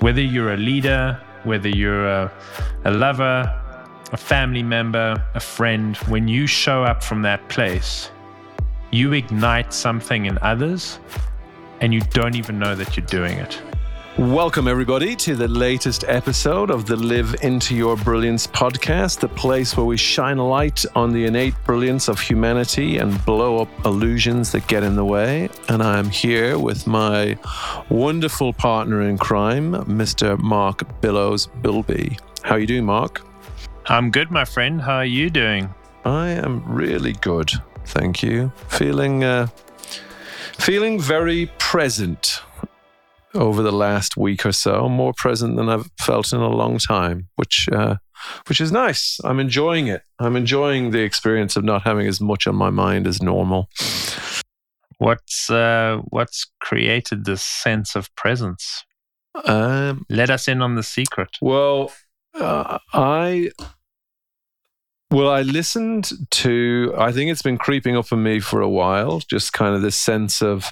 Whether you're a leader, whether you're a, a lover, a family member, a friend, when you show up from that place, you ignite something in others and you don't even know that you're doing it. Welcome, everybody, to the latest episode of the Live Into Your Brilliance podcast, the place where we shine a light on the innate brilliance of humanity and blow up illusions that get in the way. And I'm here with my wonderful partner in crime, Mr. Mark Billows Bilby. How are you doing, Mark? I'm good, my friend. How are you doing? I am really good, thank you. Feeling, uh, feeling very present over the last week or so, more present than I've felt in a long time, which uh, which is nice. I'm enjoying it. I'm enjoying the experience of not having as much on my mind as normal. What's uh, what's created this sense of presence? Um, Let us in on the secret. Well, uh, I well, I listened to. I think it's been creeping up on me for a while. Just kind of this sense of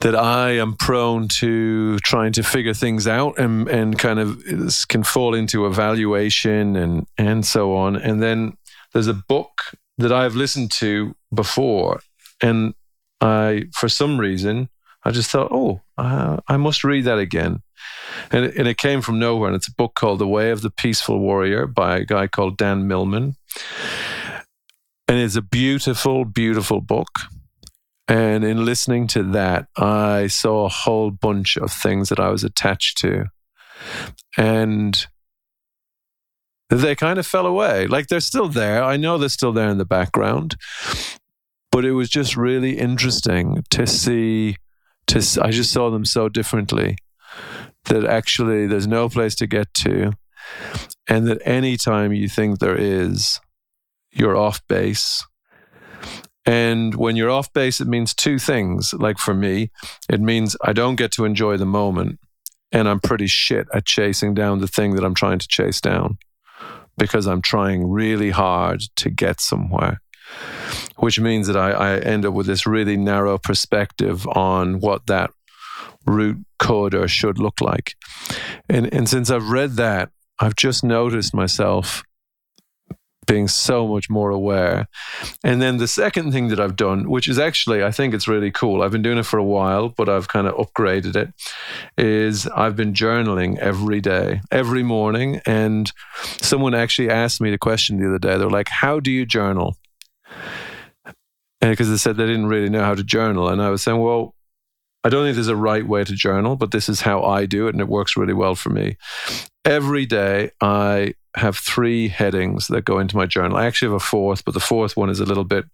that I am prone to trying to figure things out and, and kind of can fall into evaluation and, and so on. And then there's a book that I've listened to before. And I, for some reason, I just thought, oh, uh, I must read that again. And it, and it came from nowhere. And it's a book called The Way of the Peaceful Warrior by a guy called Dan Millman. And it's a beautiful, beautiful book. And in listening to that, I saw a whole bunch of things that I was attached to. And they kind of fell away. Like they're still there. I know they're still there in the background. But it was just really interesting to see to I just saw them so differently that actually there's no place to get to and that anytime you think there is you're off base and when you're off base, it means two things. Like for me, it means I don't get to enjoy the moment. And I'm pretty shit at chasing down the thing that I'm trying to chase down because I'm trying really hard to get somewhere, which means that I, I end up with this really narrow perspective on what that route could or should look like. And, and since I've read that, I've just noticed myself being so much more aware. And then the second thing that I've done, which is actually, I think it's really cool, I've been doing it for a while, but I've kind of upgraded it, is I've been journaling every day, every morning. And someone actually asked me the question the other day. They're like, How do you journal? Because they said they didn't really know how to journal. And I was saying, Well, I don't think there's a right way to journal, but this is how I do it, and it works really well for me. Every day, I have three headings that go into my journal. I actually have a fourth, but the fourth one is a little bit,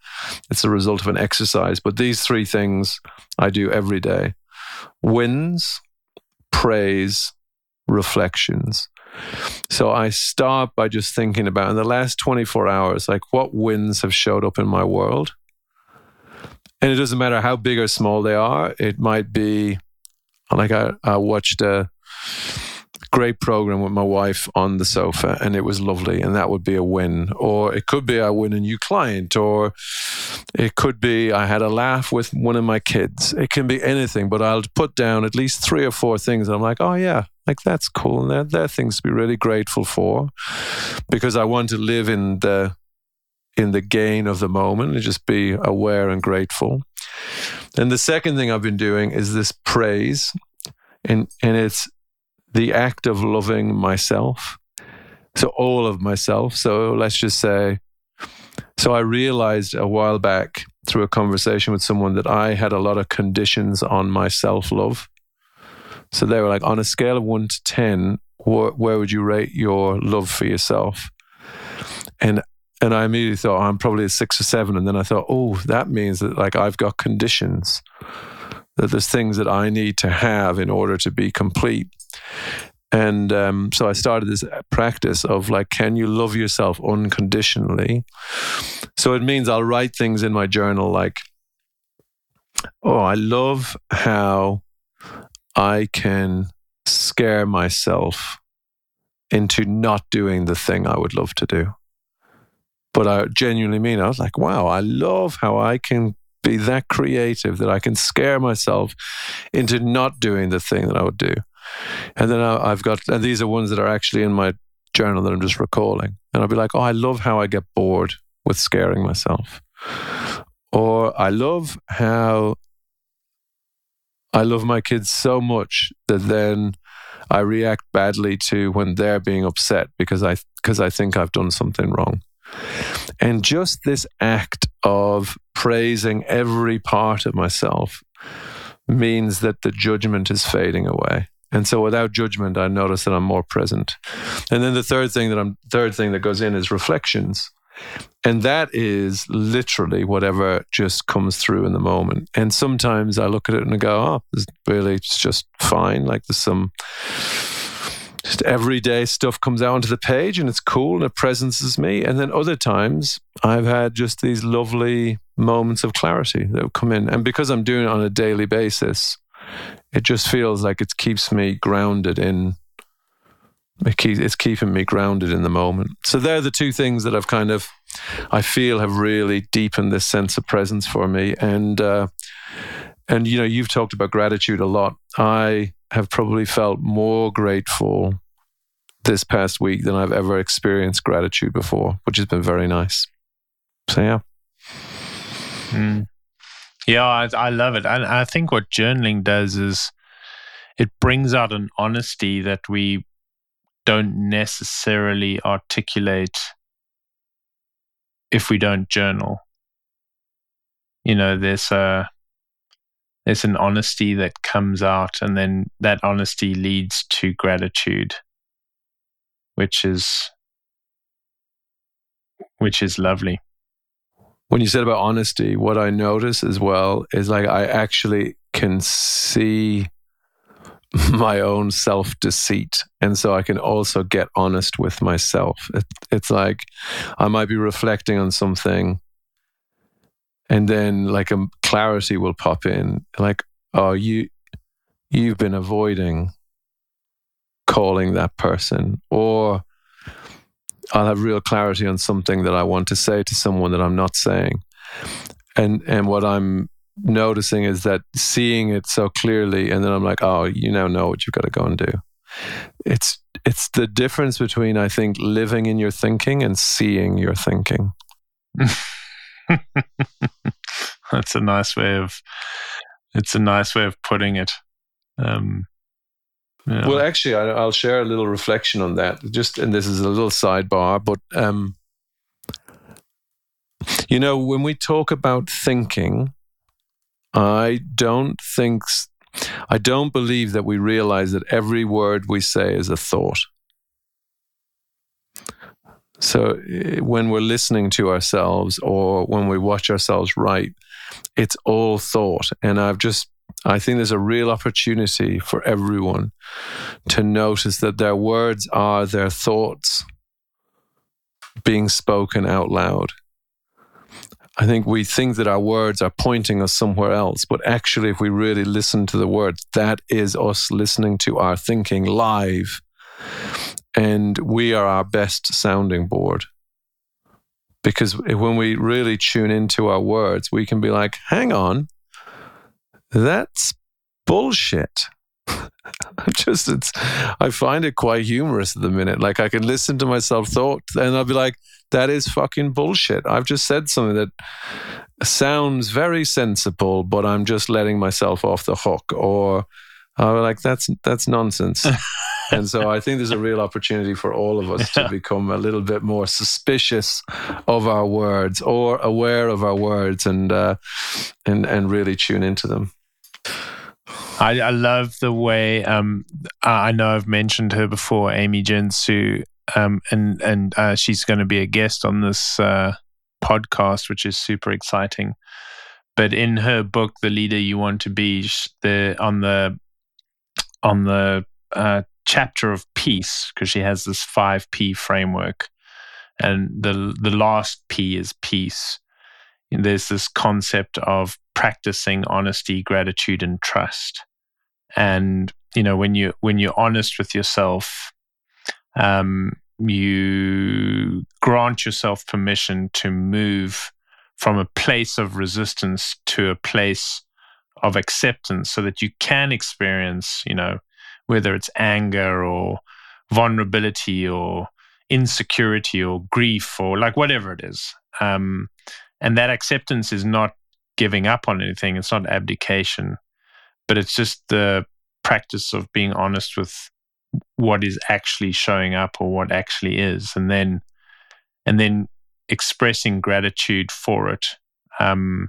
it's a result of an exercise. But these three things I do every day wins, praise, reflections. So I start by just thinking about in the last 24 hours, like what wins have showed up in my world. And it doesn't matter how big or small they are. It might be like I, I watched a, great program with my wife on the sofa and it was lovely and that would be a win. Or it could be I win a new client or it could be I had a laugh with one of my kids. It can be anything but I'll put down at least three or four things I'm like oh yeah like that's cool and that, that things to be really grateful for because I want to live in the in the gain of the moment and just be aware and grateful. And the second thing I've been doing is this praise and and it's the act of loving myself. So, all of myself. So, let's just say, so I realized a while back through a conversation with someone that I had a lot of conditions on my self love. So, they were like, on a scale of one to 10, wh- where would you rate your love for yourself? And and I immediately thought, oh, I'm probably a six or seven. And then I thought, oh, that means that like I've got conditions, that there's things that I need to have in order to be complete. And um, so I started this practice of like, can you love yourself unconditionally? So it means I'll write things in my journal like, oh, I love how I can scare myself into not doing the thing I would love to do. But I genuinely mean, I was like, wow, I love how I can be that creative that I can scare myself into not doing the thing that I would do. And then I, I've got, and these are ones that are actually in my journal that I'm just recalling. And I'll be like, oh, I love how I get bored with scaring myself. Or I love how I love my kids so much that then I react badly to when they're being upset because I because I think I've done something wrong. And just this act of praising every part of myself means that the judgment is fading away. And so without judgment, I notice that I'm more present. And then the third thing that I'm third thing that goes in is reflections. And that is literally whatever just comes through in the moment. And sometimes I look at it and I go, oh, it's really it's just fine. Like there's some just everyday stuff comes out onto the page and it's cool and it presences me. And then other times I've had just these lovely moments of clarity that come in. And because I'm doing it on a daily basis, it just feels like it keeps me grounded in it it's keeping me grounded in the moment. So they're the two things that I've kind of I feel have really deepened this sense of presence for me. And uh, and you know, you've talked about gratitude a lot. I have probably felt more grateful this past week than I've ever experienced gratitude before, which has been very nice. So yeah. Mm. Yeah, I, I love it. And I think what journaling does is it brings out an honesty that we don't necessarily articulate if we don't journal. You know, there's a there's an honesty that comes out and then that honesty leads to gratitude which is which is lovely when you said about honesty what i notice as well is like i actually can see my own self deceit. And so I can also get honest with myself. It, it's like I might be reflecting on something and then like a clarity will pop in like oh you you've been avoiding calling that person or I'll have real clarity on something that I want to say to someone that I'm not saying. And and what I'm noticing is that seeing it so clearly and then I'm like, oh, you now know what you've got to go and do. It's it's the difference between I think living in your thinking and seeing your thinking. That's a nice way of it's a nice way of putting it. Um, yeah. Well, actually, I, will share a little reflection on that. Just and this is a little sidebar, but um, you know, when we talk about thinking, I don't think, I don't believe that we realize that every word we say is a thought. So eh, when we're listening to ourselves or when we watch ourselves write, it's all thought. And I've just, I think there's a real opportunity for everyone to notice that their words are their thoughts being spoken out loud. I think we think that our words are pointing us somewhere else, but actually, if we really listen to the words, that is us listening to our thinking live. And we are our best sounding board. Because when we really tune into our words, we can be like, hang on, that's bullshit. just it's I find it quite humorous at the minute. Like I can listen to myself thought and I'll be like, that is fucking bullshit. I've just said something that sounds very sensible, but I'm just letting myself off the hook. Or I'm like, that's that's nonsense. and so I think there's a real opportunity for all of us to become a little bit more suspicious of our words or aware of our words and uh, and and really tune into them. I, I love the way um, I know I've mentioned her before, Amy Jen Su, um, and and uh, she's going to be a guest on this uh, podcast, which is super exciting. But in her book, "The Leader You Want to Be," the on the on the uh, chapter of peace, because she has this five P framework, and the the last P is peace. And there's this concept of practicing honesty, gratitude, and trust. And you know, when you when you're honest with yourself, um, you grant yourself permission to move from a place of resistance to a place of acceptance, so that you can experience, you know, whether it's anger or vulnerability or insecurity or grief or like whatever it is. Um, and that acceptance is not giving up on anything, it's not abdication, but it's just the practice of being honest with what is actually showing up or what actually is and then and then expressing gratitude for it. Um,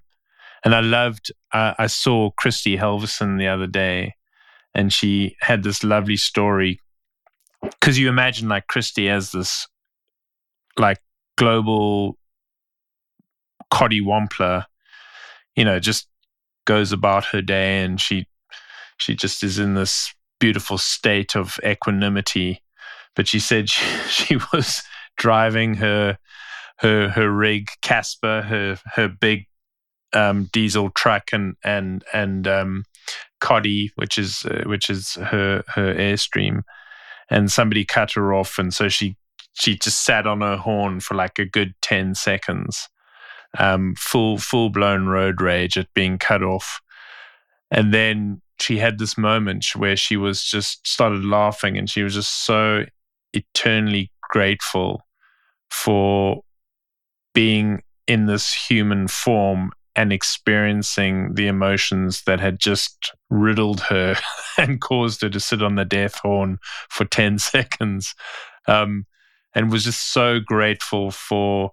and i loved uh, i saw christy helverson the other day and she had this lovely story. Because you imagine like christy as this like global coddy wampler you know just goes about her day and she she just is in this beautiful state of equanimity. But she said she, she was driving her her her rig Casper, her her big um, diesel truck, and and and um, Coddy, which is uh, which is her her airstream, and somebody cut her off, and so she she just sat on her horn for like a good ten seconds, um, full full blown road rage at being cut off, and then she had this moment where she was just started laughing and she was just so eternally grateful for being in this human form and experiencing the emotions that had just riddled her and caused her to sit on the death horn for 10 seconds. Um, and was just so grateful for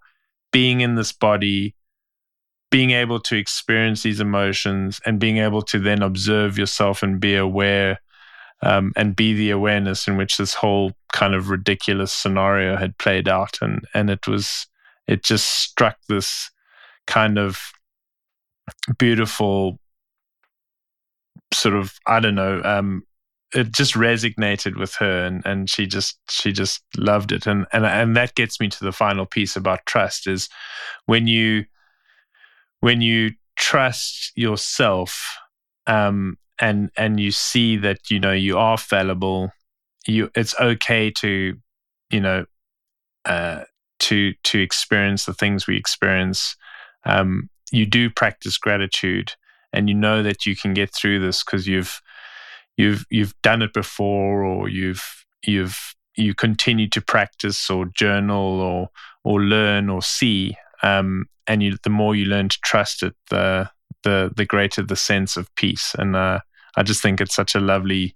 being in this body being able to experience these emotions and being able to then observe yourself and be aware um, and be the awareness in which this whole kind of ridiculous scenario had played out. And and it was it just struck this kind of beautiful sort of I don't know um, it just resonated with her and and she just she just loved it and and and that gets me to the final piece about trust is when you when you trust yourself um, and and you see that you know you are fallible, you it's okay to you know uh, to to experience the things we experience. Um, you do practice gratitude, and you know that you can get through this because you've you've you've done it before, or you've you've you continue to practice or journal or or learn or see um, and you, the more you learn to trust it, the the the greater the sense of peace. And uh, I just think it's such a lovely,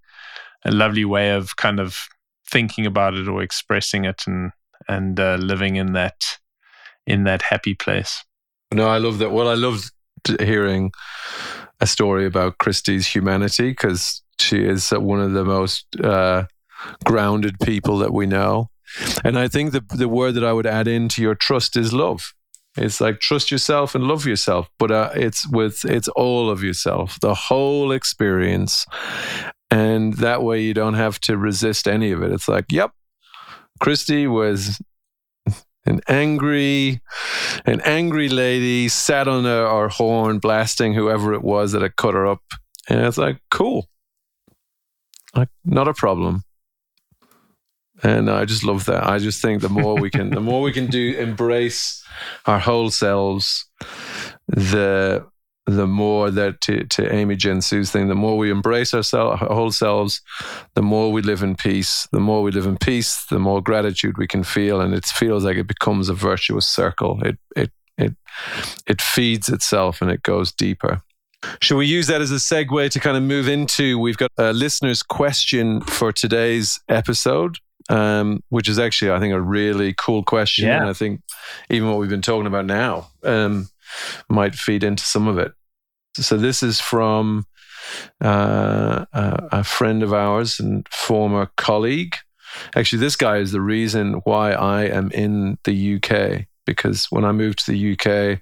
a lovely way of kind of thinking about it or expressing it, and and uh, living in that in that happy place. No, I love that. Well, I loved hearing a story about Christie's humanity because she is one of the most uh, grounded people that we know. And I think the the word that I would add into your trust is love. It's like trust yourself and love yourself, but uh, it's with it's all of yourself, the whole experience, and that way you don't have to resist any of it. It's like, yep, Christy was an angry, an angry lady sat on her, horn, blasting whoever it was that had cut her up, and it's like, cool, like not a problem and I just love that. I just think the more we can, the more we can do, embrace our whole selves, the the more that to, to Amy Jen Su's thing, the more we embrace our, our whole selves, the more we live in peace. The more we live in peace, the more gratitude we can feel, and it feels like it becomes a virtuous circle. It it it it feeds itself and it goes deeper. Should we use that as a segue to kind of move into? We've got a listener's question for today's episode um, which is actually, I think, a really cool question. Yeah. And I think even what we've been talking about now um, might feed into some of it. So this is from uh, a friend of ours and former colleague. Actually, this guy is the reason why I am in the UK because when I moved to the UK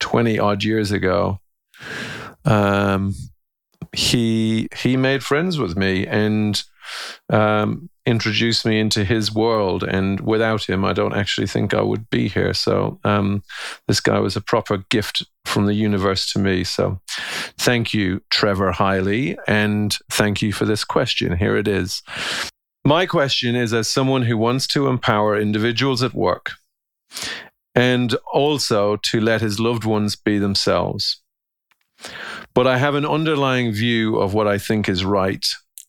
20 odd years ago, um, he he made friends with me and um, introduced me into his world. And without him, I don't actually think I would be here. So um, this guy was a proper gift from the universe to me. So thank you, Trevor Highley. And thank you for this question. Here it is. My question is as someone who wants to empower individuals at work and also to let his loved ones be themselves. But I have an underlying view of what I think is right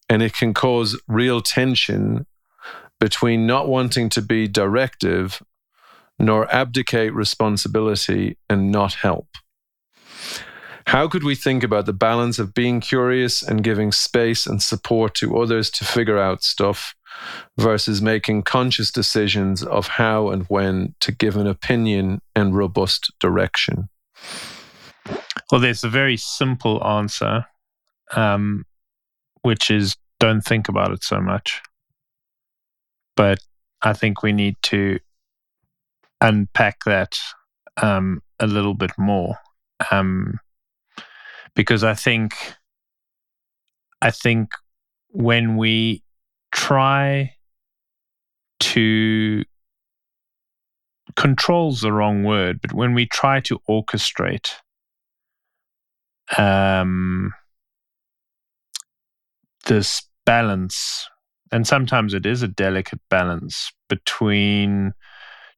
and it can cause real tension between not wanting to be directive nor abdicate responsibility and not help. How could we think about the balance of being curious and giving space and support to others to figure out stuff versus making conscious decisions of how and when to give an opinion and robust direction? Well, there's a very simple answer, um, which is don't think about it so much. But I think we need to unpack that um, a little bit more. Um, because I think I think when we try to control's the wrong word, but when we try to orchestrate um, this balance, and sometimes it is a delicate balance between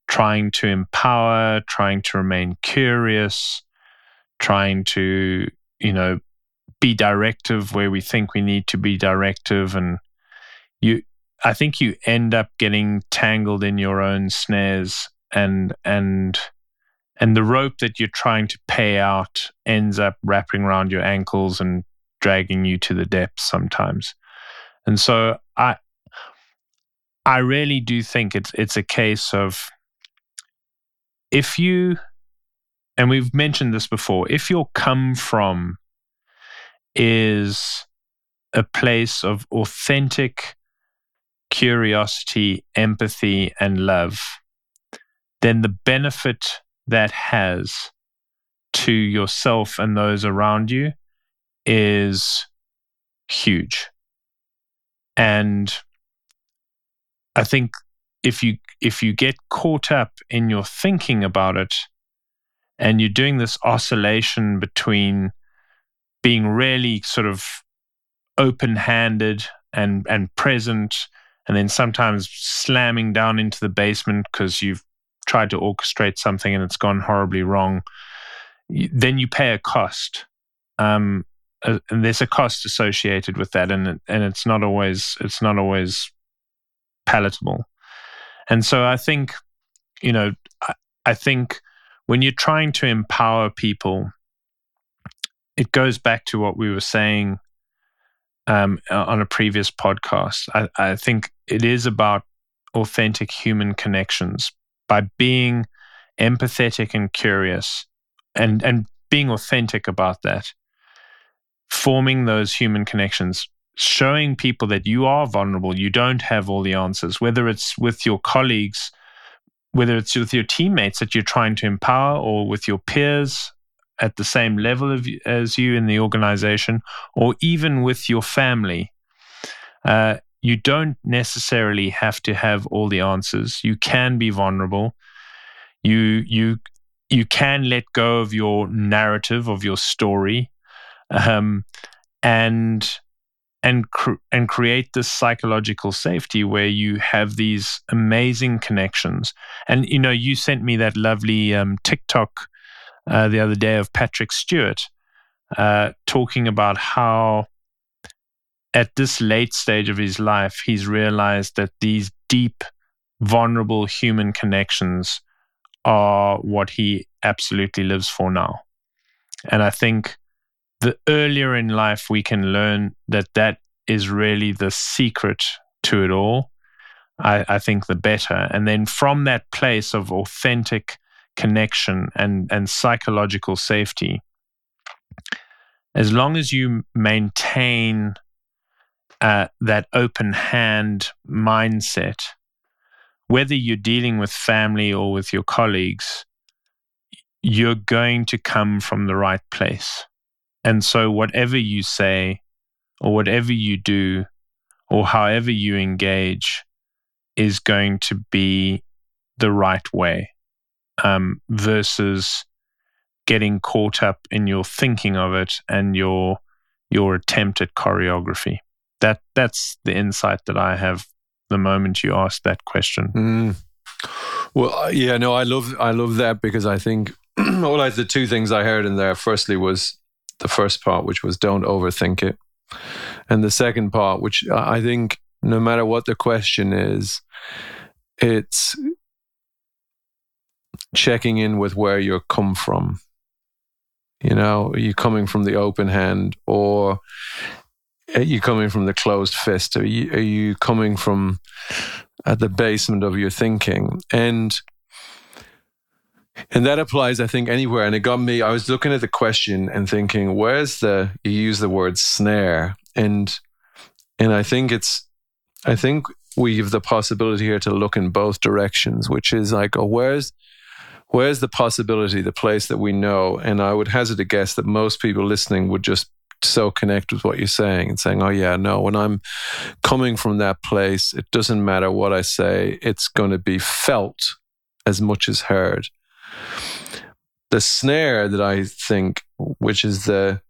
trying to empower, trying to remain curious, trying to you know, be directive where we think we need to be directive. And you, I think you end up getting tangled in your own snares and, and, and the rope that you're trying to pay out ends up wrapping around your ankles and dragging you to the depths sometimes. And so I, I really do think it's it's a case of if you and we've mentioned this before, if your come from is a place of authentic curiosity, empathy, and love, then the benefit that has to yourself and those around you is huge. And I think if you if you get caught up in your thinking about it and you're doing this oscillation between being really sort of open-handed and and present and then sometimes slamming down into the basement because you've tried to orchestrate something and it's gone horribly wrong then you pay a cost. Um, and there's a cost associated with that and and it's not always it's not always palatable. And so i think you know I, I think when you're trying to empower people, it goes back to what we were saying um, on a previous podcast. I, I think it is about authentic human connections by being empathetic and curious and, and being authentic about that, forming those human connections, showing people that you are vulnerable, you don't have all the answers, whether it's with your colleagues whether it's with your teammates that you're trying to empower or with your peers at the same level of, as you in the organization, or even with your family. Uh, you don't necessarily have to have all the answers. You can be vulnerable. You you you can let go of your narrative of your story, um, and and cr- and create this psychological safety where you have these amazing connections. And you know, you sent me that lovely um, TikTok uh, the other day of Patrick Stewart uh, talking about how at this late stage of his life he's realized that these deep, vulnerable human connections are what he absolutely lives for now. And I think the earlier in life we can learn that that is really the secret to it all, I, I think the better. And then from that place of authentic connection and, and psychological safety, as long as you maintain uh, that open hand mindset, whether you're dealing with family or with your colleagues, you're going to come from the right place. And so, whatever you say or whatever you do or however you engage is going to be the right way um, versus getting caught up in your thinking of it and your your attempt at choreography. That that's the insight that I have the moment you ask that question. Mm. Well, yeah, no, I love I love that because I think all like the two things I heard in there. Firstly was the first part, which was don't overthink it. And the second part, which I think no matter what the question is, it's checking in with where you come from. You know, are you coming from the open hand or are you coming from the closed fist? Are you, are you coming from at the basement of your thinking? And and that applies, I think, anywhere. And it got me, I was looking at the question and thinking, where's the, you use the word snare. And, and I think it's, I think we have the possibility here to look in both directions, which is like, oh, where's, where's the possibility, the place that we know? And I would hazard a guess that most people listening would just so connect with what you're saying and saying, oh, yeah, no, when I'm coming from that place, it doesn't matter what I say, it's going to be felt as much as heard. The snare that I think, which is the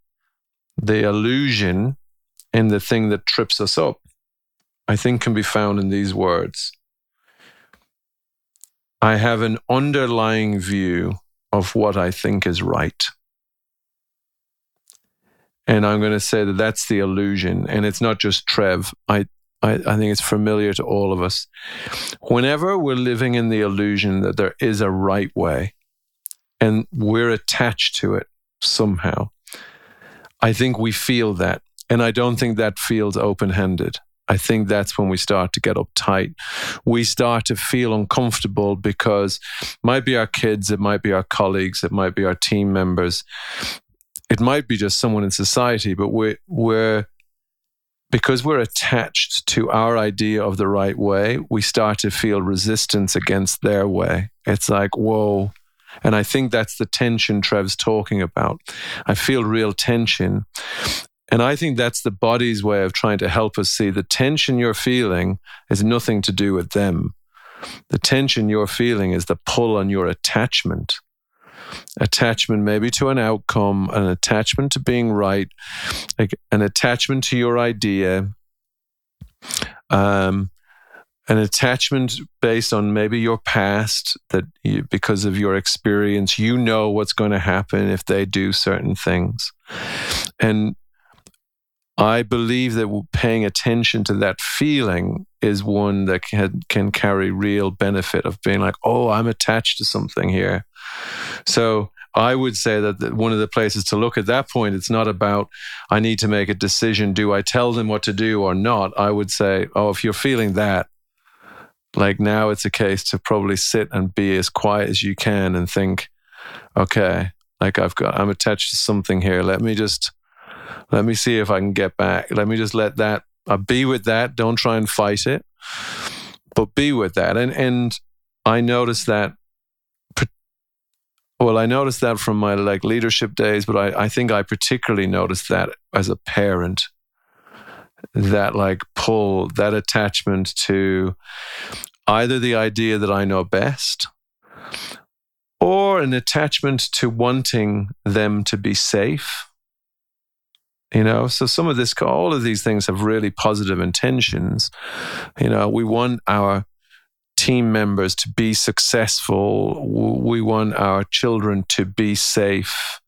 the illusion in the thing that trips us up, I think can be found in these words. I have an underlying view of what I think is right. And I'm going to say that that's the illusion. And it's not just Trev. I, I, I, think it's familiar to all of us. Whenever we're living in the illusion that there is a right way and we're attached to it somehow, I think we feel that. And I don't think that feels open handed. I think that's when we start to get uptight. We start to feel uncomfortable because it might be our kids, it might be our colleagues, it might be our team members, it might be just someone in society, but we're, we're because we're attached to our idea of the right way, we start to feel resistance against their way. It's like, whoa. And I think that's the tension Trev's talking about. I feel real tension. And I think that's the body's way of trying to help us see the tension you're feeling has nothing to do with them. The tension you're feeling is the pull on your attachment. Attachment, maybe to an outcome, an attachment to being right, like an attachment to your idea, um, an attachment based on maybe your past that you, because of your experience, you know what's going to happen if they do certain things. And I believe that paying attention to that feeling is one that can, can carry real benefit of being like, oh, I'm attached to something here. So I would say that one of the places to look at that point, it's not about, I need to make a decision. Do I tell them what to do or not? I would say, oh, if you're feeling that, like now it's a case to probably sit and be as quiet as you can and think, okay, like I've got, I'm attached to something here. Let me just let me see if I can get back. Let me just let that uh, be with that. Don't try and fight it, but be with that. And and I noticed that. Well, I noticed that from my like leadership days, but I, I think I particularly noticed that as a parent, that like pull, that attachment to either the idea that I know best or an attachment to wanting them to be safe you know? So some of this all of these things have really positive intentions. You know we want our team members to be successful. We want our children to be safe.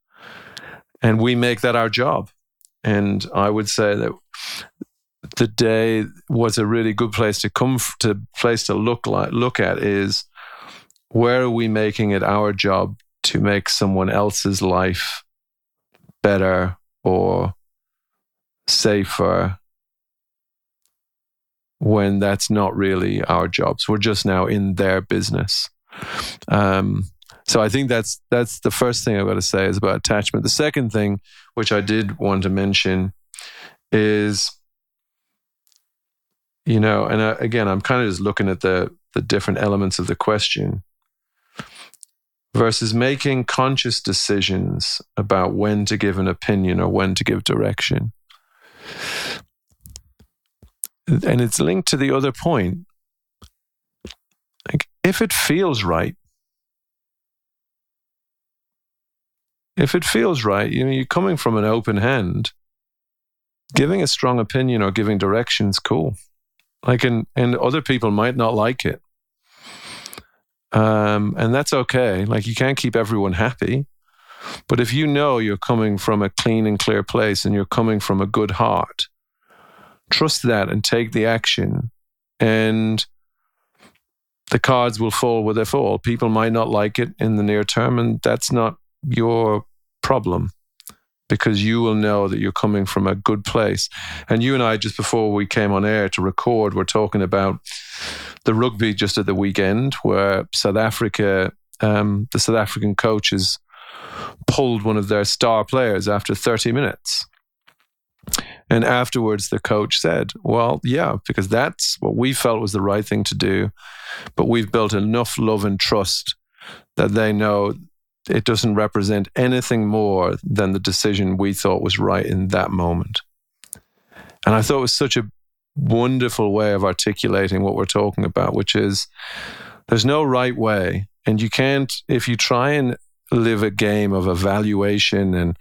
And we make that our job. And i would say that the day was a really good place to come to place to look like look at is where are we making it our job to make someone else's life better or safer when that's not really our jobs. We're just now in their business. Um, so I think that's that's the first thing I've got to say is about attachment. The second thing, which I did want to mention, is you know, and I, again, I'm kind of just looking at the the different elements of the question versus making conscious decisions about when to give an opinion or when to give direction. And it's linked to the other point. Like, if it feels right, if it feels right, you know, you're coming from an open hand, giving a strong opinion or giving directions, cool. Like, and, and other people might not like it. Um, and that's okay. Like, you can't keep everyone happy. But if you know you're coming from a clean and clear place and you're coming from a good heart, trust that and take the action. And the cards will fall where they fall. People might not like it in the near term, and that's not your problem because you will know that you're coming from a good place. And you and I, just before we came on air to record, we're talking about the rugby just at the weekend where South Africa, um, the South African coaches pulled one of their star players after 30 minutes. And afterwards, the coach said, Well, yeah, because that's what we felt was the right thing to do. But we've built enough love and trust that they know it doesn't represent anything more than the decision we thought was right in that moment. And I thought it was such a wonderful way of articulating what we're talking about, which is there's no right way. And you can't, if you try and live a game of evaluation and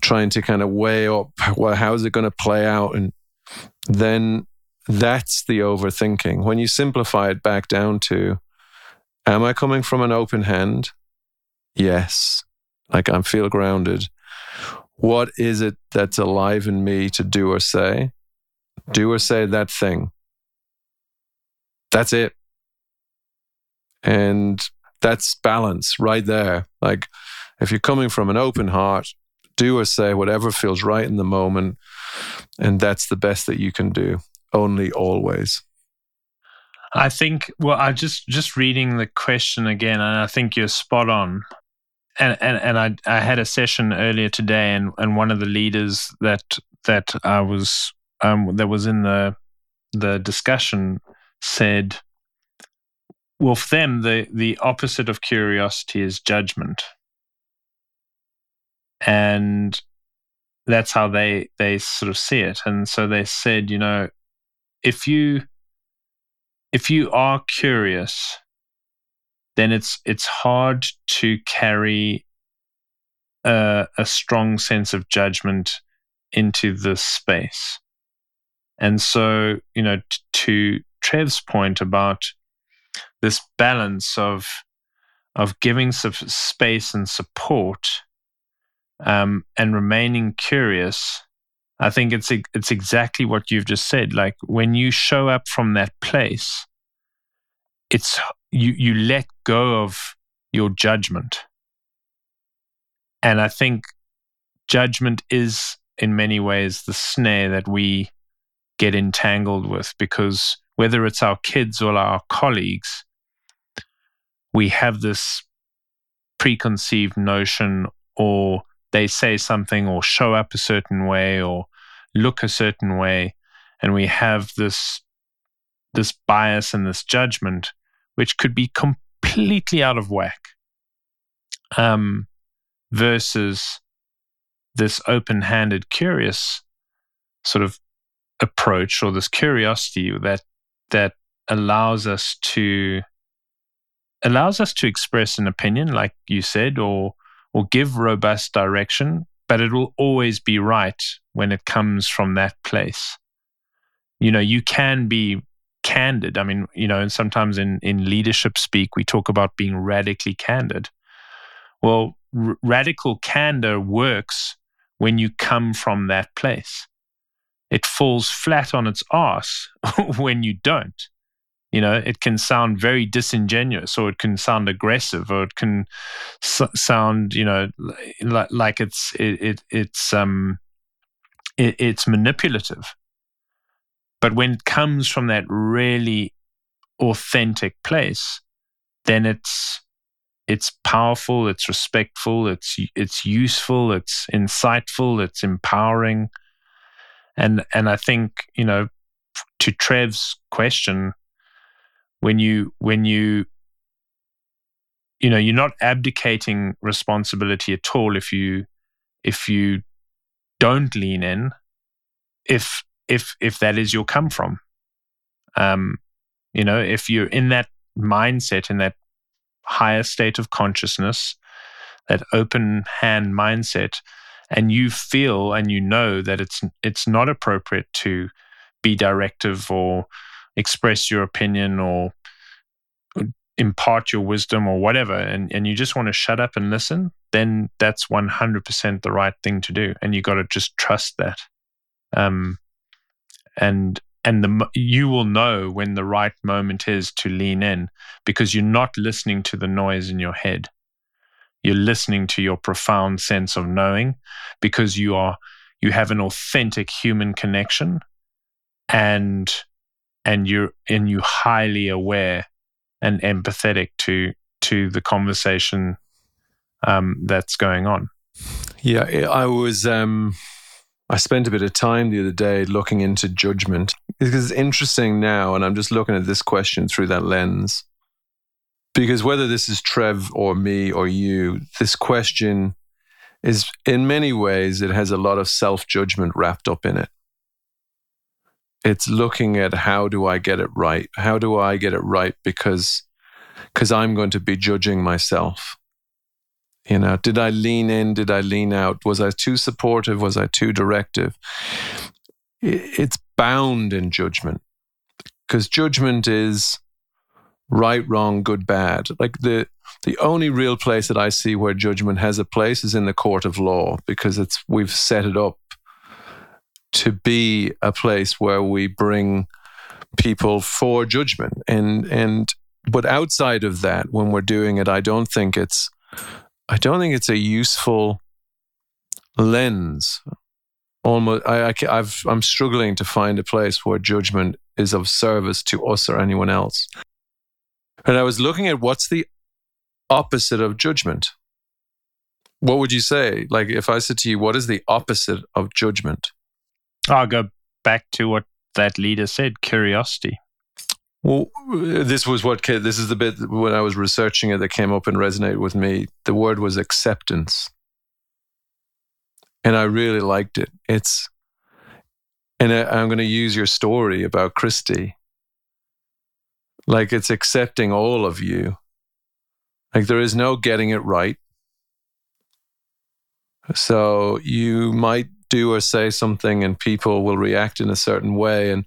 trying to kind of weigh up, well, how's it going to play out? And then that's the overthinking. When you simplify it back down to, am I coming from an open hand? Yes. Like I feel grounded. What is it that's alive in me to do or say? Do or say that thing. That's it. And that's balance right there. Like if you're coming from an open heart, do or say whatever feels right in the moment. And that's the best that you can do. Only always. I think well I just just reading the question again and I think you're spot on and and, and I, I had a session earlier today, and, and one of the leaders that that I was um, that was in the the discussion said, "Well, for them, the the opposite of curiosity is judgment, and that's how they they sort of see it. And so they said, you know, if you if you are curious." then it's it's hard to carry a, a strong sense of judgment into this space. And so, you know, t- to Trev's point about this balance of of giving space and support um, and remaining curious, I think it's it's exactly what you've just said. Like when you show up from that place, it's you you let go of your judgment. And I think judgment is in many ways the snare that we get entangled with because whether it's our kids or our colleagues, we have this preconceived notion or they say something or show up a certain way or look a certain way and we have this this bias and this judgment which could be completely out of whack, um, versus this open handed, curious sort of approach or this curiosity that that allows us to allows us to express an opinion like you said or or give robust direction but it will always be right when it comes from that place you know you can be candid. I mean, you know, and sometimes in, in leadership speak, we talk about being radically candid. Well, r- radical candor works when you come from that place. It falls flat on its ass when you don't. You know, it can sound very disingenuous, or it can sound aggressive, or it can s- sound, you know, like, like it's it, it it's um it, it's manipulative. But when it comes from that really authentic place, then it's it's powerful, it's respectful, it's it's useful, it's insightful, it's empowering. And and I think, you know, to Trev's question, when you when you you know, you're not abdicating responsibility at all if you if you don't lean in. If if if that is your come from. Um, you know, if you're in that mindset, in that higher state of consciousness, that open hand mindset, and you feel and you know that it's it's not appropriate to be directive or express your opinion or impart your wisdom or whatever, and, and you just want to shut up and listen, then that's 100% the right thing to do. And you got to just trust that. Um, and and the you will know when the right moment is to lean in because you're not listening to the noise in your head you're listening to your profound sense of knowing because you are you have an authentic human connection and and you're and you highly aware and empathetic to to the conversation um, that's going on yeah i was um I spent a bit of time the other day looking into judgment because it's interesting now, and I'm just looking at this question through that lens. Because whether this is Trev or me or you, this question is in many ways, it has a lot of self judgment wrapped up in it. It's looking at how do I get it right? How do I get it right? Because because I'm going to be judging myself. You know, did I lean in? Did I lean out? Was I too supportive? Was I too directive? It's bound in judgment because judgment is right, wrong, good, bad. Like the the only real place that I see where judgment has a place is in the court of law because it's we've set it up to be a place where we bring people for judgment and and but outside of that when we're doing it I don't think it's I don't think it's a useful lens. Almost, I, I, I've, I'm struggling to find a place where judgment is of service to us or anyone else. And I was looking at what's the opposite of judgment. What would you say? Like, if I said to you, what is the opposite of judgment? I'll go back to what that leader said curiosity. Well, this was what this is the bit when I was researching it that came up and resonated with me. The word was acceptance, and I really liked it. It's, and I, I'm going to use your story about Christy. Like it's accepting all of you. Like there is no getting it right. So you might do or say something, and people will react in a certain way, and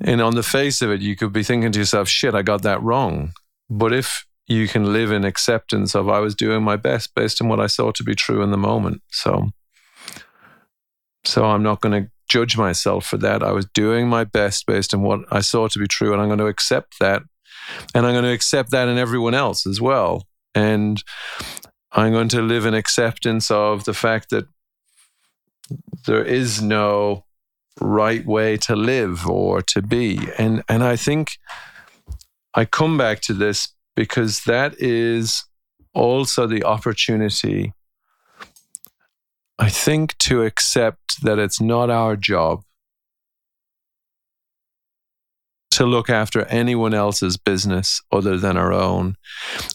and on the face of it, you could be thinking to yourself, shit, I got that wrong. But if you can live in acceptance of I was doing my best based on what I saw to be true in the moment. So so I'm not going to judge myself for that. I was doing my best based on what I saw to be true and I'm going to accept that. And I'm going to accept that in everyone else as well. And I'm going to live in acceptance of the fact that there is no right way to live or to be. And and I think I come back to this because that is also the opportunity I think to accept that it's not our job to look after anyone else's business other than our own.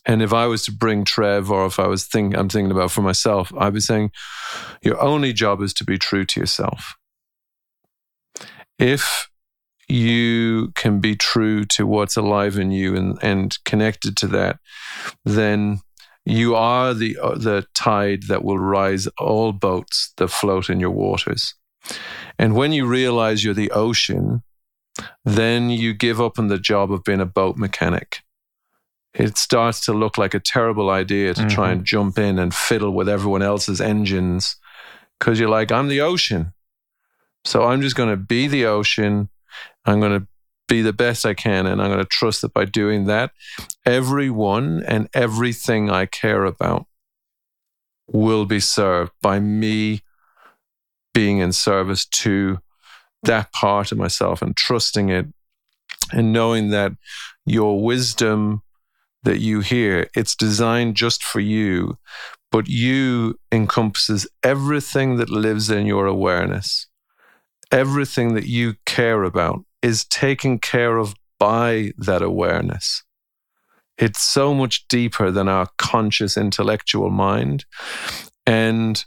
And if I was to bring Trev, or if I was think I'm thinking about for myself, I'd be saying, your only job is to be true to yourself if you can be true to what's alive in you and, and connected to that, then you are the uh, the tide that will rise all boats that float in your waters. And when you realize you're the ocean, then you give up on the job of being a boat mechanic. It starts to look like a terrible idea to mm-hmm. try and jump in and fiddle with everyone else's engines because you're like, I'm the ocean. So I'm just going to be the ocean. I'm going to be the best I can. And I'm going to trust that by doing that, everyone and everything I care about will be served by me being in service to that part of myself and trusting it and knowing that your wisdom that you hear it's designed just for you but you encompasses everything that lives in your awareness everything that you care about is taken care of by that awareness. It's so much deeper than our conscious intellectual mind. And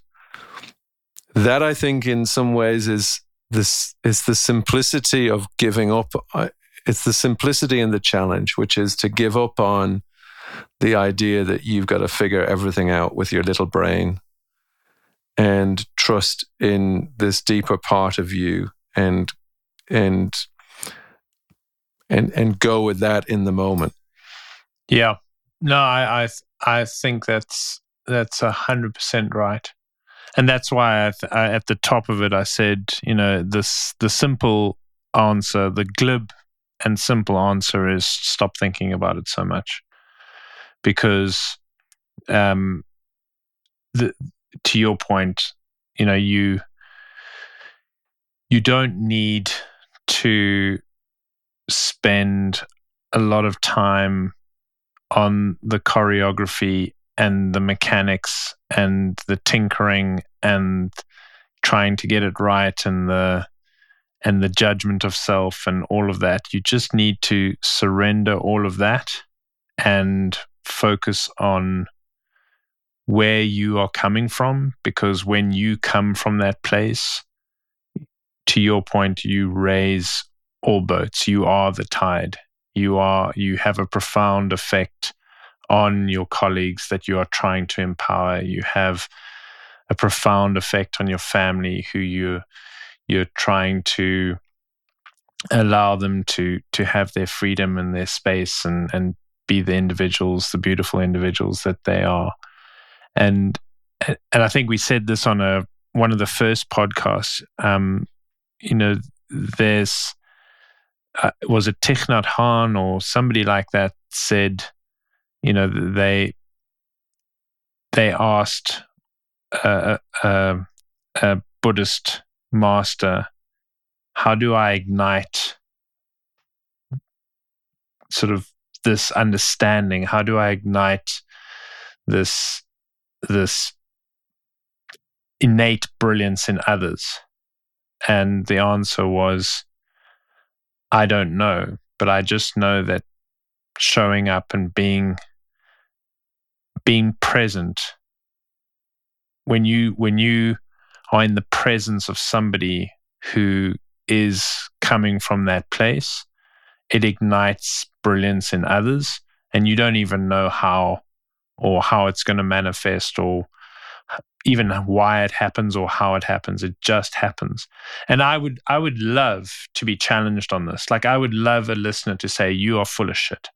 that I think in some ways is this is the simplicity of giving up. It's the simplicity and the challenge, which is to give up on the idea that you've got to figure everything out with your little brain and trust in this deeper part of you and and and and go with that in the moment Yeah. No, I I I think that's that's a hundred percent right, and that's why I, I, at the top of it I said, you know, this the simple answer, the glib and simple answer is stop thinking about it so much, because, um, the to your point, you know, you you don't need to spend a lot of time on the choreography and the mechanics and the tinkering and trying to get it right and the and the judgment of self and all of that. You just need to surrender all of that and focus on where you are coming from because when you come from that place to your point you raise all boats. You are the tide. You are you have a profound effect on your colleagues that you are trying to empower. You have a profound effect on your family who you you're trying to allow them to to have their freedom and their space and and be the individuals the beautiful individuals that they are. And and I think we said this on a one of the first podcasts um you know there's uh, was it Thich Nhat Hanh or somebody like that said, you know, they they asked a, a, a Buddhist master, how do I ignite sort of this understanding? How do I ignite this this innate brilliance in others? And the answer was I don't know, but I just know that showing up and being being present. When you when you are in the presence of somebody who is coming from that place it ignites brilliance in others and you don't even know how or how it's going to manifest or even why it happens or how it happens. It just happens. And i would i would love to be challenged on this. Like i would love a listener to say you are full of shit.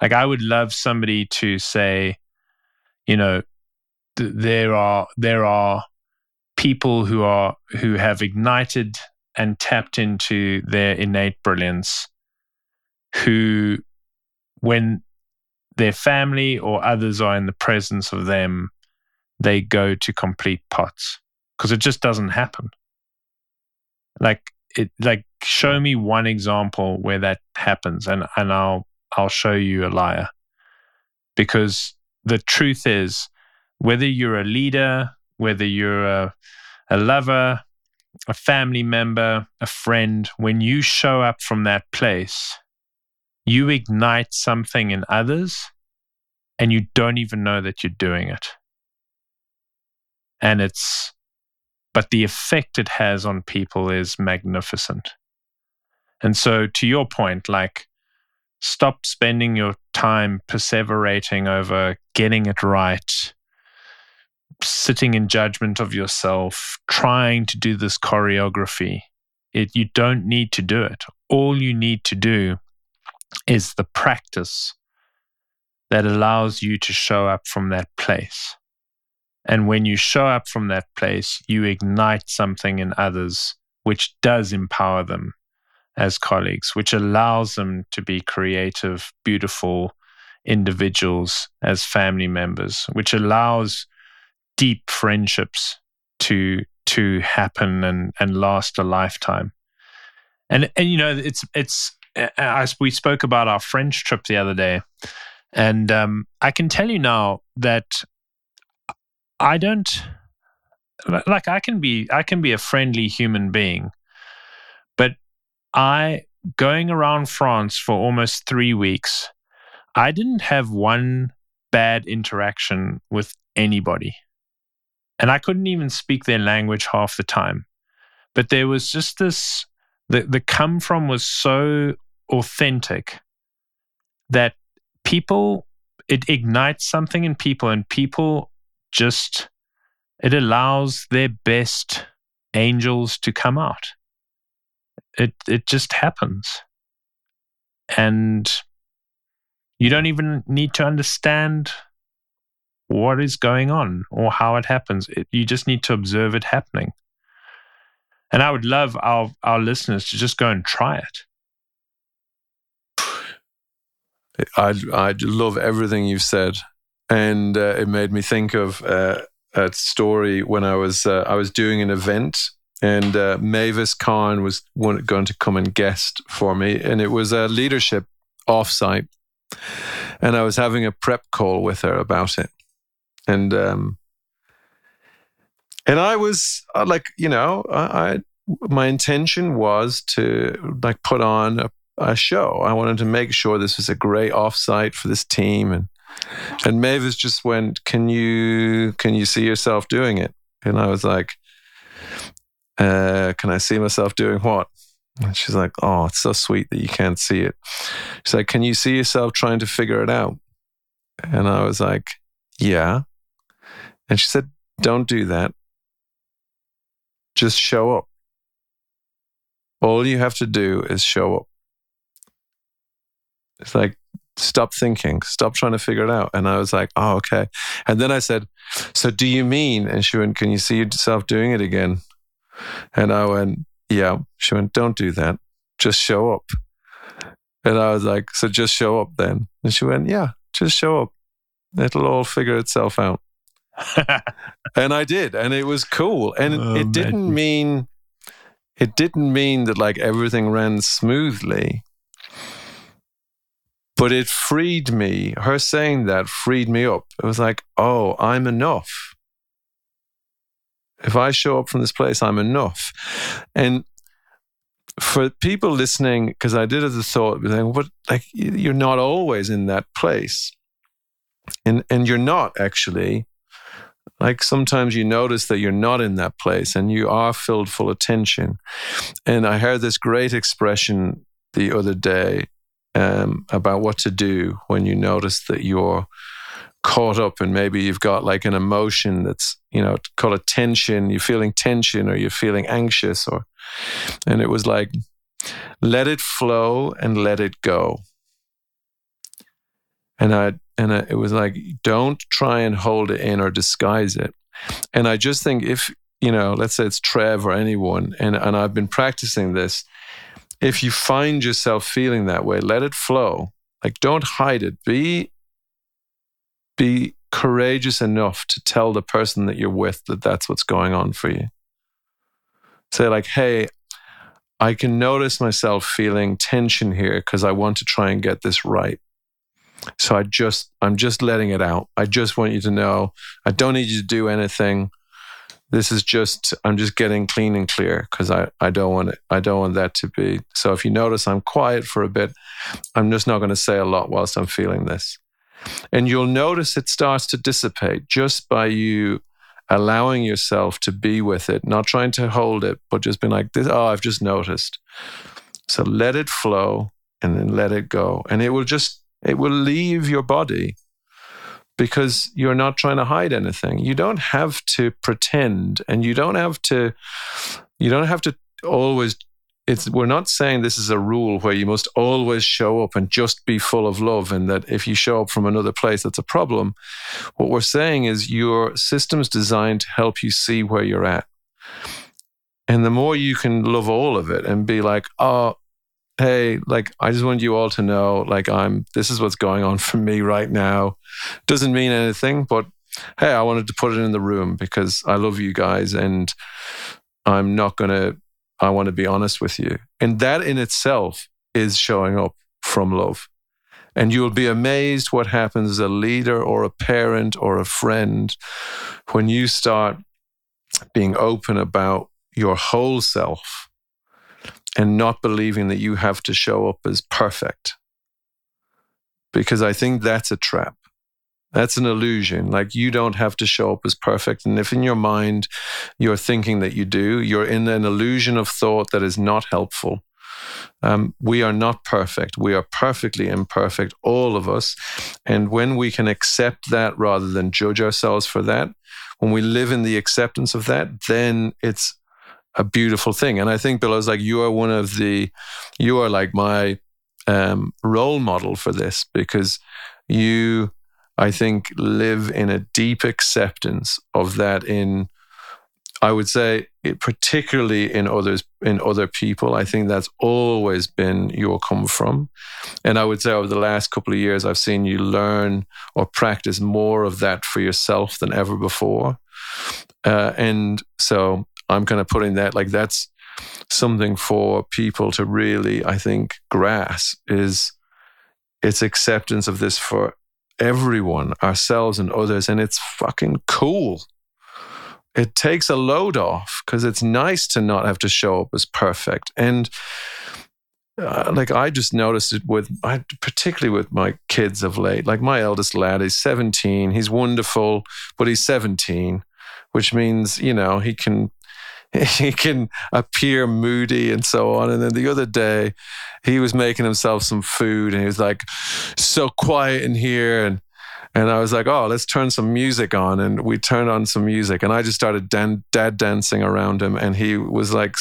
Like i would love somebody to say you know th- there are there are people who are who have ignited and tapped into their innate brilliance who when their family or others are in the presence of them they go to complete pots because it just doesn't happen. Like it, like show me one example where that happens, and and I'll I'll show you a liar. Because the truth is, whether you're a leader, whether you're a, a lover, a family member, a friend, when you show up from that place, you ignite something in others and you don't even know that you're doing it. And it's but the effect it has on people is magnificent. And so to your point like stop spending your time perseverating over getting it right sitting in judgment of yourself trying to do this choreography. It you don't need to do it. All you need to do is the practice that allows you to show up from that place. And when you show up from that place, you ignite something in others, which does empower them as colleagues, which allows them to be creative, beautiful individuals as family members, which allows deep friendships to to happen and and last a lifetime. And and you know it's it's as we spoke about our French trip the other day, and um, I can tell you now that I don't like I can be I can be a friendly human being, I going around France for almost three weeks, I didn't have one bad interaction with anybody. And I couldn't even speak their language half the time. But there was just this the, the come from was so authentic that people it ignites something in people and people just it allows their best angels to come out. It it just happens. And You don't even need to understand what is going on or how it happens. It, you just need to observe it happening. And I would love our, our listeners to just go and try it. I I love everything you've said, and uh, it made me think of uh, a story when I was uh, I was doing an event, and uh, Mavis Karn was going to come and guest for me, and it was a leadership offsite, and I was having a prep call with her about it, and um, and I was uh, like, you know, I, I my intention was to like put on a, a, show. I wanted to make sure this was a great offsite for this team, and and Mavis just went, "Can you can you see yourself doing it?" And I was like, uh, "Can I see myself doing what?" And she's like, "Oh, it's so sweet that you can't see it." She's like, "Can you see yourself trying to figure it out?" And I was like, "Yeah." And she said, Don't do that. Just show up. All you have to do is show up. It's like, stop thinking, stop trying to figure it out. And I was like, oh, okay. And then I said, so do you mean? And she went, can you see yourself doing it again? And I went, yeah. She went, don't do that. Just show up. And I was like, so just show up then. And she went, yeah, just show up. It'll all figure itself out. and I did, and it was cool. And oh, it didn't mean it didn't mean that like everything ran smoothly. But it freed me. Her saying that freed me up. It was like, oh, I'm enough. If I show up from this place, I'm enough. And for people listening, because I did have the thought, saying, but like you're not always in that place. And and you're not actually like sometimes you notice that you're not in that place and you are filled full of tension. And I heard this great expression the other day um, about what to do when you notice that you're caught up and maybe you've got like an emotion that's you know called a tension you're feeling tension or you're feeling anxious or and it was like let it flow and let it go and I and I, it was like don't try and hold it in or disguise it. And I just think if you know, let's say it's Trev or anyone, and and I've been practicing this. If you find yourself feeling that way, let it flow. Like don't hide it. Be be courageous enough to tell the person that you're with that that's what's going on for you. Say like, "Hey, I can notice myself feeling tension here because I want to try and get this right. So I just, I'm just letting it out. I just want you to know I don't need you to do anything. This is just, I'm just getting clean and clear because I, I don't want it. I don't want that to be. So if you notice I'm quiet for a bit, I'm just not going to say a lot whilst I'm feeling this. And you'll notice it starts to dissipate just by you allowing yourself to be with it, not trying to hold it, but just being like, this, oh, I've just noticed. So let it flow and then let it go. And it will just it will leave your body because you're not trying to hide anything. You don't have to pretend and you don't have to you don't have to always it's we're not saying this is a rule where you must always show up and just be full of love and that if you show up from another place that's a problem. What we're saying is your system's designed to help you see where you're at. And the more you can love all of it and be like, oh, hey, like I just want you all to know, like I'm this is what's going on for me right now. Doesn't mean anything, but hey, I wanted to put it in the room because I love you guys and I'm not gonna I want to be honest with you. And that in itself is showing up from love. And you'll be amazed what happens as a leader or a parent or a friend when you start being open about your whole self and not believing that you have to show up as perfect. Because I think that's a trap. That's an illusion. Like you don't have to show up as perfect. And if in your mind you're thinking that you do, you're in an illusion of thought that is not helpful. Um, we are not perfect. We are perfectly imperfect, all of us. And when we can accept that rather than judge ourselves for that, when we live in the acceptance of that, then it's a beautiful thing. And I think Bill, was like, you are one of the, you are like my um, role model for this because you, I think, live in a deep acceptance of that in I would say, it, particularly in others, in other people, I think that's always been your come from. And I would say over the last couple of years, I've seen you learn or practice more of that for yourself than ever before. Uh, and so I'm kind of putting that like that's something for people to really, I think, grasp is its acceptance of this for everyone, ourselves and others. And it's fucking cool it takes a load off because it's nice to not have to show up as perfect. And uh, like I just noticed it with, I, particularly with my kids of late. Like my eldest lad is 17. He's wonderful, but he's 17, which means you know he can he can appear moody and so on. And then the other day, he was making himself some food, and he was like, "So quiet in here," and and I was like, oh, let's turn some music on. And we turned on some music. And I just started dan- dad dancing around him. And he was like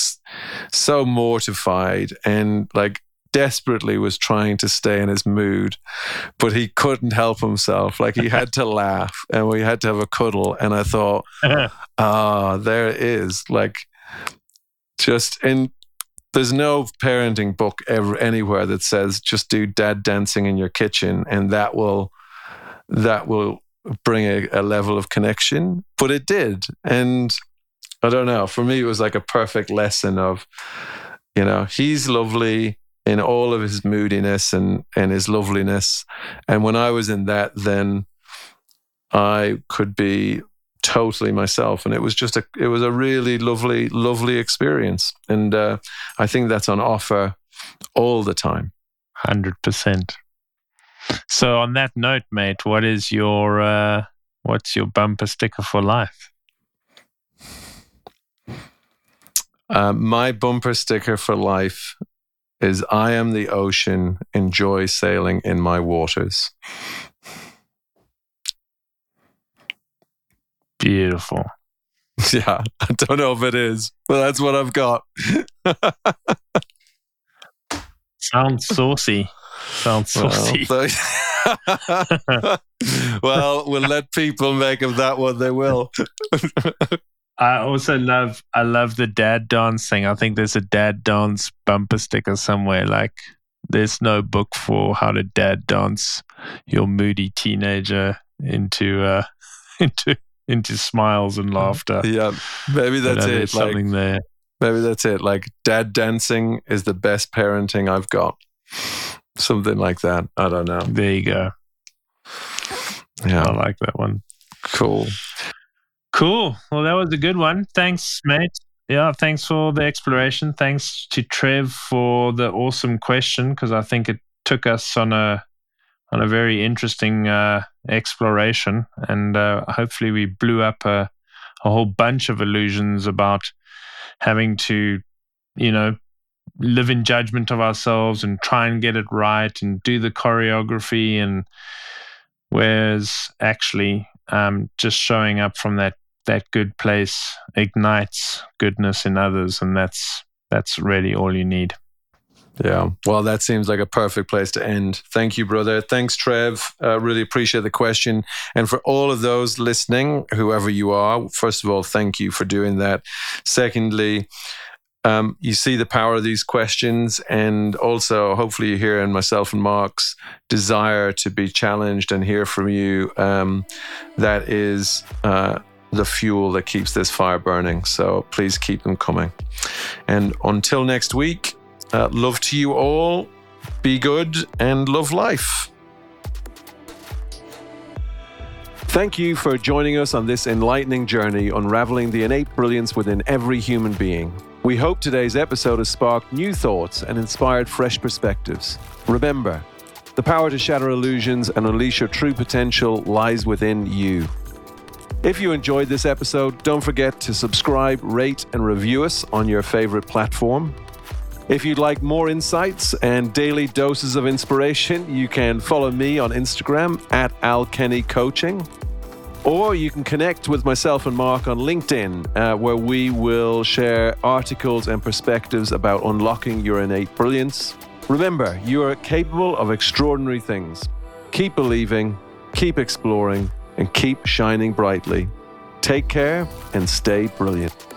so mortified and like desperately was trying to stay in his mood, but he couldn't help himself. Like he had to laugh and we had to have a cuddle. And I thought, ah, oh, there it is. Like just, in there's no parenting book ever anywhere that says just do dad dancing in your kitchen and that will that will bring a, a level of connection. But it did. And I don't know. For me, it was like a perfect lesson of, you know, he's lovely in all of his moodiness and, and his loveliness. And when I was in that, then I could be totally myself. And it was just a, it was a really lovely, lovely experience. And uh, I think that's on offer all the time. 100%. So on that note, mate, what is your uh, what's your bumper sticker for life? Uh, my bumper sticker for life is I am the ocean, enjoy sailing in my waters. Beautiful. Yeah, I don't know if it is, but that's what I've got. Sounds saucy. Sounds saucy. Well, well, we'll let people make of that what they will. I also love I love the dad dance thing. I think there's a dad dance bumper sticker somewhere. Like there's no book for how to dad dance your moody teenager into uh into into smiles and laughter. Yeah, maybe that's you know, it. Something there. Maybe that's it. Like dad dancing is the best parenting I've got. Something like that. I don't know. There you go. Yeah. I like that one. Cool. Cool. Well, that was a good one. Thanks, mate. Yeah, thanks for the exploration. Thanks to Trev for the awesome question because I think it took us on a on a very interesting uh, exploration, and uh, hopefully we blew up a, a whole bunch of illusions about having to, you know, live in judgment of ourselves and try and get it right and do the choreography and whereas actually um, just showing up from that that good place ignites goodness in others and that's that's really all you need. Yeah. Well that seems like a perfect place to end. Thank you brother. Thanks trev. Uh, really appreciate the question. And for all of those listening whoever you are first of all thank you for doing that. Secondly um, you see the power of these questions, and also hopefully you hear in myself and Mark's desire to be challenged and hear from you. Um, that is uh, the fuel that keeps this fire burning. So please keep them coming. And until next week, uh, love to you all. Be good and love life. Thank you for joining us on this enlightening journey unraveling the innate brilliance within every human being. We hope today's episode has sparked new thoughts and inspired fresh perspectives. Remember, the power to shatter illusions and unleash your true potential lies within you. If you enjoyed this episode, don't forget to subscribe, rate, and review us on your favorite platform. If you'd like more insights and daily doses of inspiration, you can follow me on Instagram at Al Kenny Coaching. Or you can connect with myself and Mark on LinkedIn, uh, where we will share articles and perspectives about unlocking your innate brilliance. Remember, you are capable of extraordinary things. Keep believing, keep exploring, and keep shining brightly. Take care and stay brilliant.